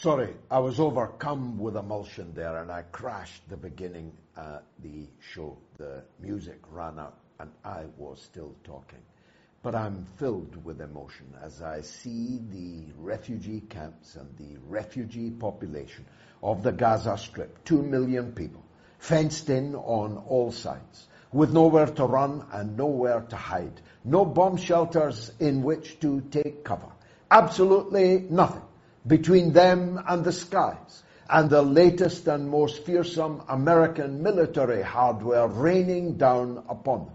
Sorry, I was overcome with emulsion there and I crashed the beginning uh, the show. The music ran out and I was still talking. But I'm filled with emotion as I see the refugee camps and the refugee population of the Gaza Strip. Two million people fenced in on all sides with nowhere to run and nowhere to hide. No bomb shelters in which to take cover. Absolutely nothing between them and the skies, and the latest and most fearsome American military hardware raining down upon them.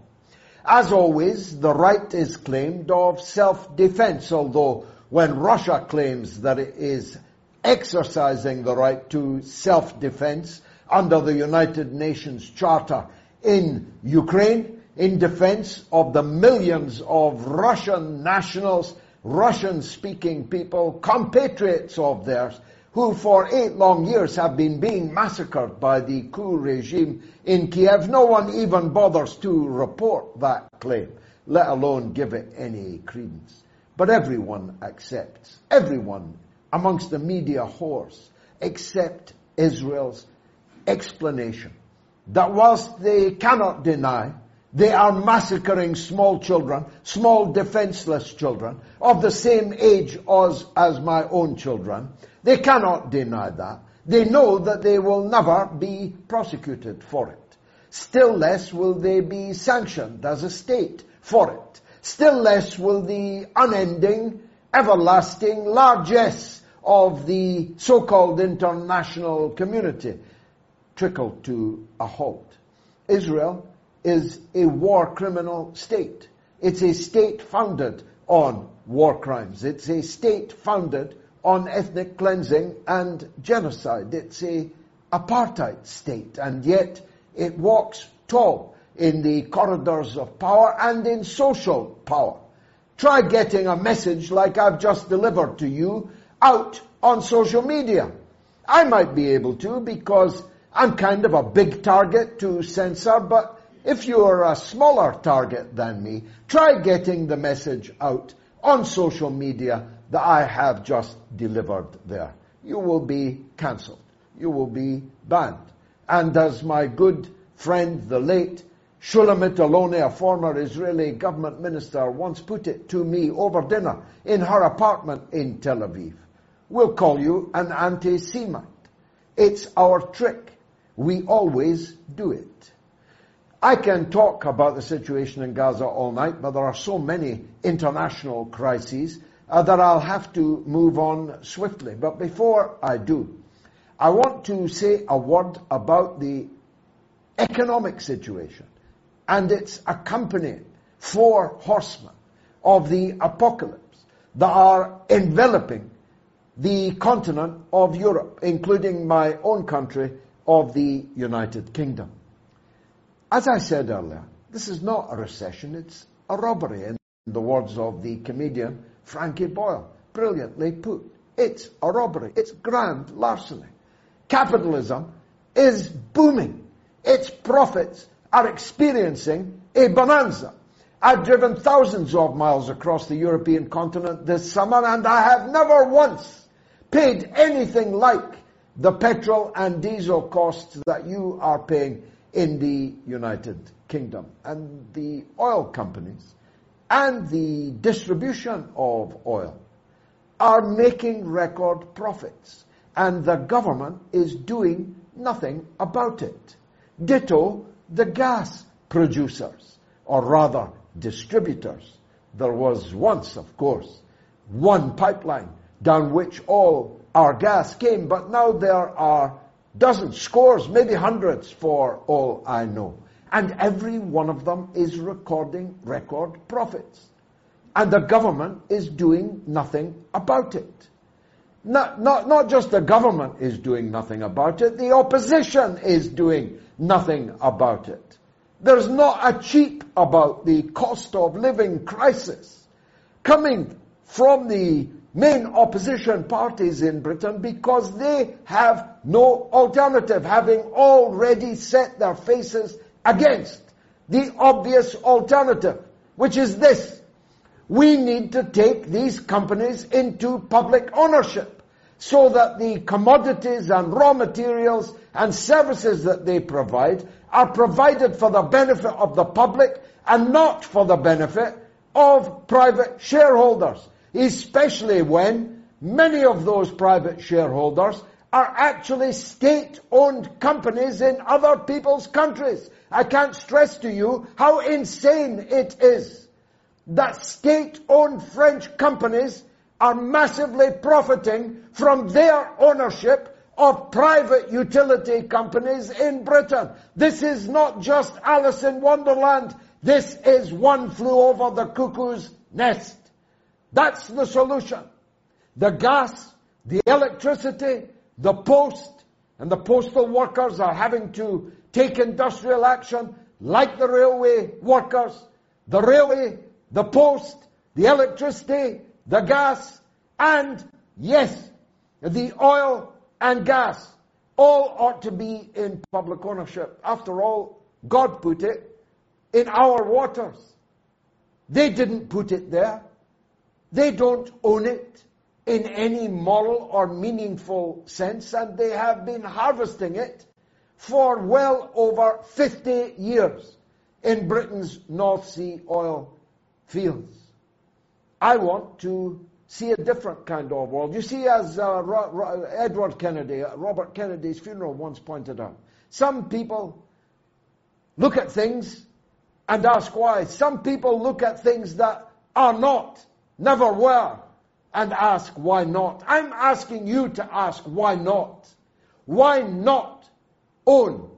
As always, the right is claimed of self-defense, although when Russia claims that it is exercising the right to self-defense under the United Nations Charter in Ukraine, in defense of the millions of Russian nationals Russian speaking people, compatriots of theirs, who for eight long years have been being massacred by the coup regime in Kiev. No one even bothers to report that claim, let alone give it any credence. But everyone accepts, everyone amongst the media horse, accept Israel's explanation that whilst they cannot deny they are massacring small children, small defenseless children, of the same age as, as my own children. They cannot deny that. They know that they will never be prosecuted for it. Still less will they be sanctioned as a state for it. Still less will the unending, everlasting largesse of the so-called international community trickle to a halt. Israel is a war criminal state. It's a state founded on war crimes. It's a state founded on ethnic cleansing and genocide. It's a apartheid state, and yet it walks tall in the corridors of power and in social power. Try getting a message like I've just delivered to you out on social media. I might be able to because I'm kind of a big target to censor, but if you're a smaller target than me, try getting the message out on social media that I have just delivered there. You will be cancelled. You will be banned. And as my good friend, the late Shulamit Aloni, a former Israeli government minister, once put it to me over dinner in her apartment in Tel Aviv, we'll call you an anti-Semite. It's our trick. We always do it. I can talk about the situation in Gaza all night, but there are so many international crises uh, that I'll have to move on swiftly. But before I do, I want to say a word about the economic situation and its accompanying four horsemen of the apocalypse that are enveloping the continent of Europe, including my own country of the United Kingdom. As I said earlier, this is not a recession, it's a robbery, in the words of the comedian Frankie Boyle. Brilliantly put. It's a robbery. It's grand larceny. Capitalism is booming. Its profits are experiencing a bonanza. I've driven thousands of miles across the European continent this summer and I have never once paid anything like the petrol and diesel costs that you are paying in the United Kingdom. And the oil companies and the distribution of oil are making record profits. And the government is doing nothing about it. Ditto the gas producers, or rather distributors. There was once, of course, one pipeline down which all our gas came, but now there are dozens, scores, maybe hundreds for all I know. And every one of them is recording record profits. And the government is doing nothing about it. Not, not, not just the government is doing nothing about it, the opposition is doing nothing about it. There's not a cheep about the cost of living crisis coming from the main opposition parties in Britain because they have no alternative, having already set their faces against the obvious alternative, which is this. We need to take these companies into public ownership. so that the commodities and raw materials and services that they provide are provided for the benefit of the public and not for the benefit of private shareholders, especially when many of those private shareholders are actually state-owned companies in other people's countries. I can't stress to you how insane it is that state-owned French companies are massively profiting from their ownership of private utility companies in Britain. This is not just Alice in Wonderland. This is one flew over the cuckoo's nest. That's the solution. The gas, the electricity, the post, and the postal workers are having to take industrial action like the railway workers. The railway, the post, the electricity, the gas, and yes, the oil and gas all ought to be in public ownership. After all, God put it in our waters. They didn't put it there. They don't own it in any moral or meaningful sense, and they have been harvesting it for well over 50 years in Britain's North Sea oil fields. I want to see a different kind of world. You see, as uh, Ro- Ro- Edward Kennedy, uh, Robert Kennedy's funeral once pointed out, some people look at things and ask why. Some people look at things that are not, never were, and ask why not. I'm asking you to ask why not. Why not own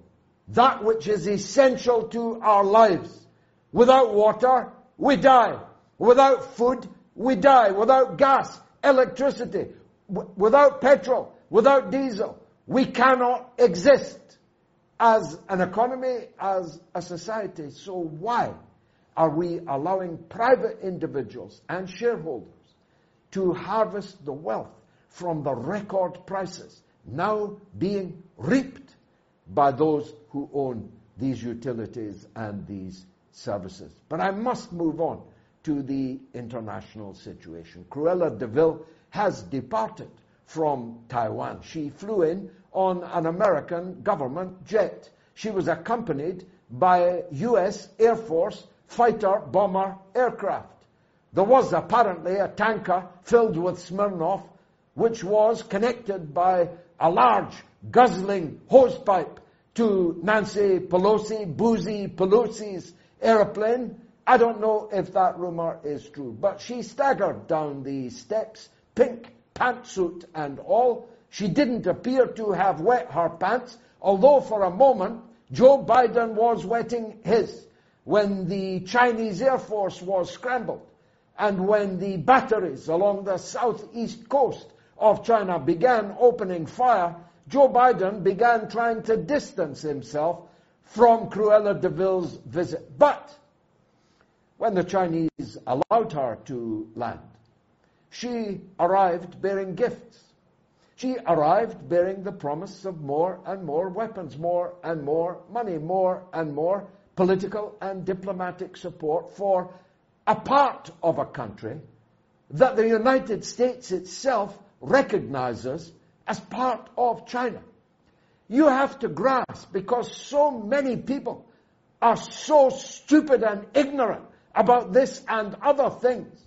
that which is essential to our lives? Without water, we die. Without food, we die. Without gas, electricity, without petrol, without diesel, we cannot exist as an economy, as a society. So why are we allowing private individuals and shareholders to harvest the wealth from the record prices now being reaped by those who own these utilities and these services? But I must move on to the international situation. Cruella de Vil has departed from Taiwan. She flew in on an American government jet. She was accompanied by US Air Force fighter bomber aircraft. There was apparently a tanker filled with Smirnoff, which was connected by a large guzzling hosepipe to Nancy Pelosi, Boozy Pelosi's aeroplane. I don't know if that rumor is true, but she staggered down the steps, pink pantsuit and all. She didn't appear to have wet her pants, although for a moment Joe Biden was wetting his when the Chinese Air Force was scrambled and when the batteries along the southeast coast of China began opening fire, Joe Biden began trying to distance himself from Cruella de Vil's visit. But when the Chinese allowed her to land. She arrived bearing gifts. She arrived bearing the promise of more and more weapons, more and more money, more and more political and diplomatic support for a part of a country that the United States itself recognizes as part of China. You have to grasp because so many people are so stupid and ignorant about this and other things.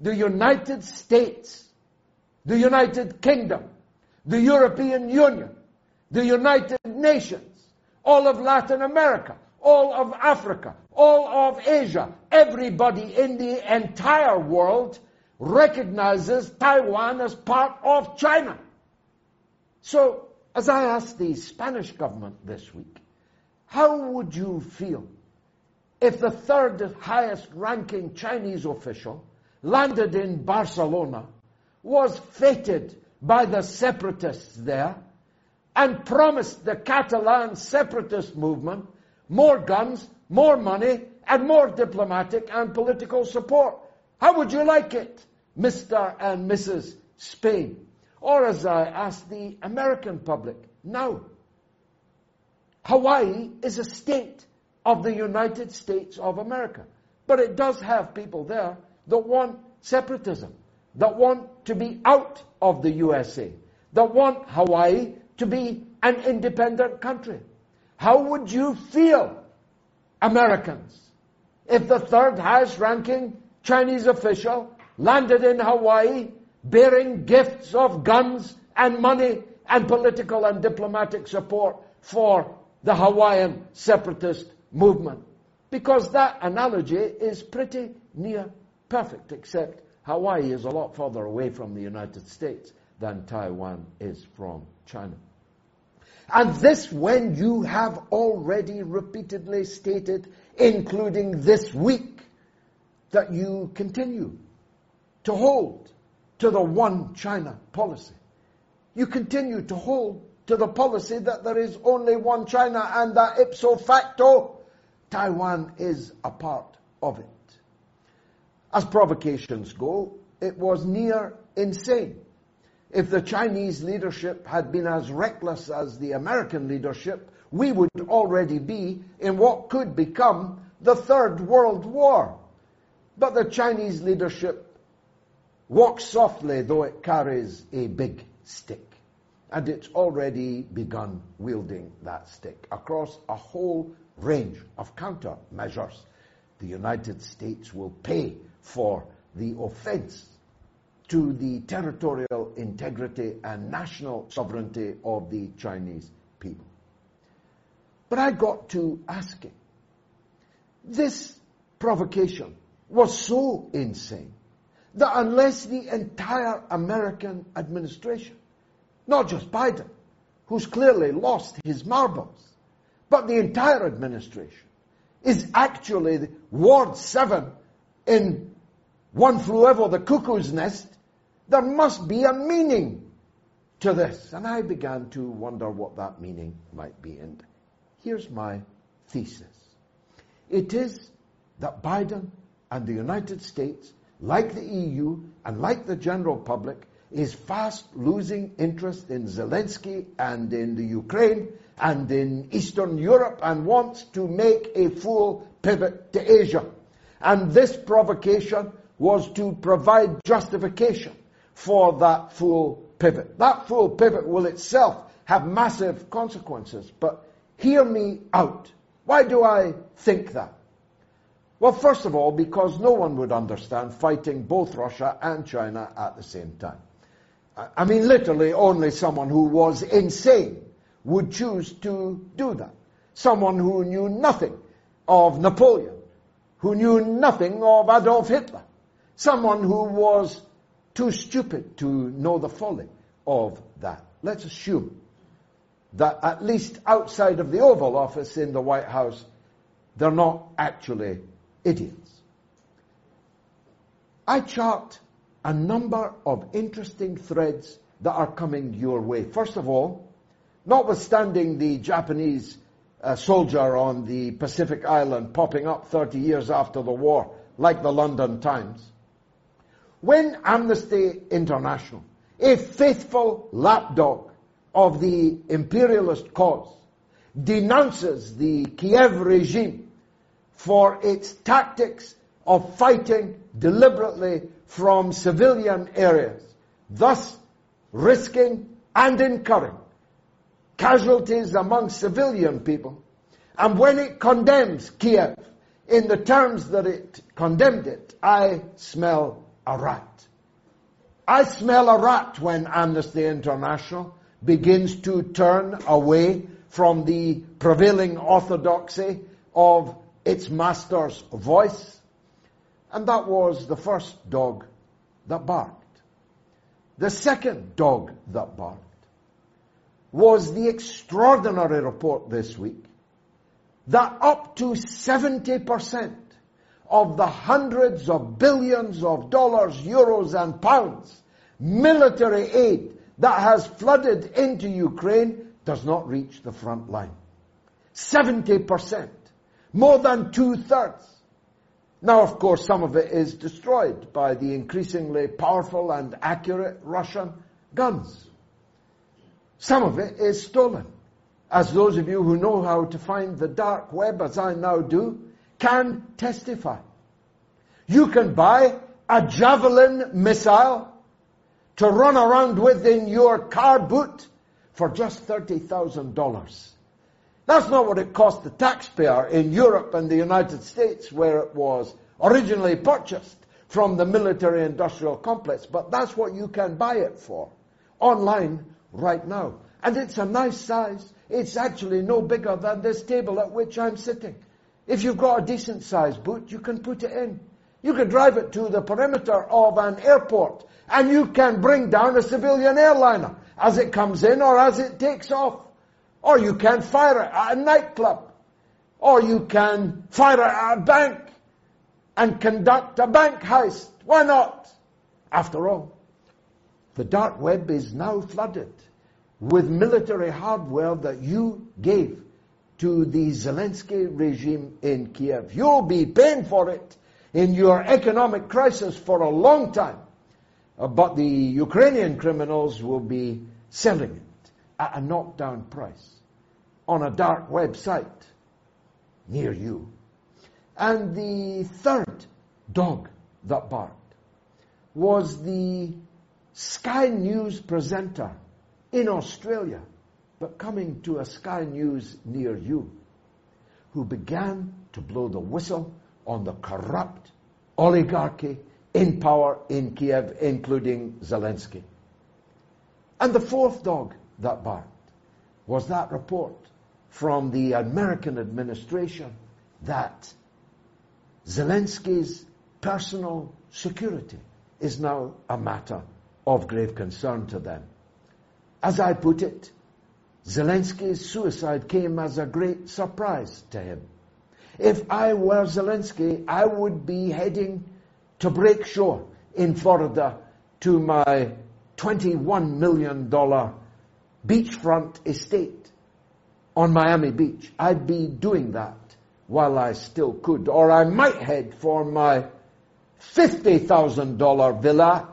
The United States, the United Kingdom, the European Union, the United Nations, all of Latin America, all of Africa, all of Asia, everybody in the entire world recognizes Taiwan as part of China. So, as I asked the Spanish government this week, how would you feel if the third highest ranking Chinese official landed in Barcelona, was feted by the separatists there, and promised the Catalan separatist movement more guns, more money, and more diplomatic and political support. How would you like it, Mr. and Mrs. Spain? Or as I ask the American public, now, Hawaii is a state of the United States of America. But it does have people there that want separatism. that want to be out of the USA, that want Hawaii to be an independent country. How would you feel, Americans, if the third highest ranking Chinese official landed in Hawaii bearing gifts of guns and money and political and diplomatic support for the Hawaiian separatist movement. Because that analogy is pretty near perfect, except Hawaii is a lot further away from the United States than Taiwan is from China. And this when you have already repeatedly stated, including this week, that you continue to hold to the one China policy. You continue to hold to the policy that there is only one China and that ipso facto Taiwan is a part of it. As provocations go, it was near insane. If the Chinese leadership had been as reckless as the American leadership, we would already be in what could become the Third World War. But the Chinese leadership walks softly, though it carries a big stick. And it's already begun wielding that stick across a whole range of countermeasures. The United States will pay for the offense to the territorial integrity and national sovereignty of the Chinese people. But I got to asking, this provocation was so insane that unless the entire American administration, not just Biden, who's clearly lost his marbles, but the entire administration is actually Ward 7 in One Flew Over the Cuckoo's Nest, there must be a meaning to this. And I began to wonder what that meaning might be. And here's my thesis. It is that Biden and the United States, like the EU and like the general public, is fast losing interest in Zelensky and in the Ukraine and in Eastern Europe and wants to make a full pivot to Asia. And this provocation was to provide justification for that full pivot. That full pivot will itself have massive consequences, but hear me out. Why do I think that? Well, first of all, because no one would understand fighting both Russia and China at the same time. I mean, literally, only someone who was insane would choose to do that. Someone who knew nothing of Napoleon, who knew nothing of Adolf Hitler, someone who was too stupid to know the folly of that. Let's assume that at least outside of the Oval Office in the White House, they're not actually idiots. I chart a number of interesting threads that are coming your way. First of all, notwithstanding the Japanese uh, soldier on the Pacific island popping up 30 years after the war, like the London Times, when Amnesty International, a faithful lapdog of the imperialist cause, denounces the Kiev regime for its tactics of fighting deliberately from civilian areas, thus risking and incurring casualties among civilian people. And when it condemns Kiev in the terms that it condemned it, I smell a rat. I smell a rat when Amnesty International begins to turn away from the prevailing orthodoxy of its master's voice. And that was the first dog that barked. The second dog that barked was the extraordinary report this week that up to 70% of the hundreds of billions of dollars, euros and pounds military aid that has flooded into Ukraine does not reach the front line. 70%. More than two thirds. Now, of course, some of it is destroyed by the increasingly powerful and accurate Russian guns. Some of it is stolen. As those of you who know how to find the dark web, as I now do, can testify. You can buy a javelin missile to run around with in your car boot for just $30,000. That's not what it cost the taxpayer in Europe and the United States where it was originally purchased from the military industrial complex, but that's what you can buy it for online right now. And it's a nice size. It's actually no bigger than this table at which I'm sitting. If you've got a decent sized boot, you can put it in. You can drive it to the perimeter of an airport and you can bring down a civilian airliner as it comes in or as it takes off. Or you can fire it at a nightclub. Or you can fire it at a bank and conduct a bank heist. Why not? After all, the dark web is now flooded with military hardware that you gave to the Zelensky regime in Kiev. You'll be paying for it in your economic crisis for a long time. Uh, but the Ukrainian criminals will be selling it at a knockdown price on a dark website near you. And the third dog that barked was the Sky News presenter in Australia, but coming to a Sky News near you, who began to blow the whistle on the corrupt oligarchy in power in Kiev, including Zelensky. And the fourth dog that barked was that report from the American administration that Zelensky's personal security is now a matter of grave concern to them. As I put it, Zelensky's suicide came as a great surprise to him. If I were Zelensky, I would be heading to break shore in Florida to my $21 million beachfront estate on Miami Beach. I'd be doing that while I still could. Or I might head for my $50,000 villa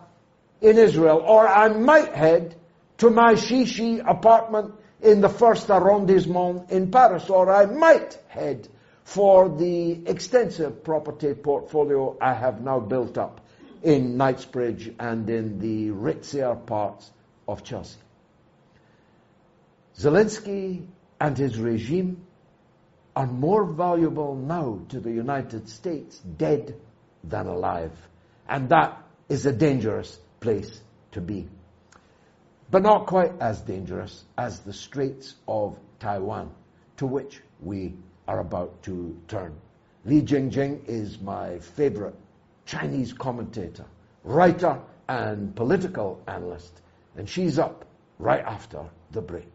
in Israel. Or I might head to my Shishi apartment in the first arrondissement in Paris. Or I might head for the extensive property portfolio I have now built up in Knightsbridge and in the ritzier parts of Chelsea. Zelensky and his regime are more valuable now to the United States dead than alive. And that is a dangerous place to be. But not quite as dangerous as the Straits of Taiwan, to which we are about to turn. Li Jingjing is my favorite Chinese commentator, writer, and political analyst, and she's up right after the break.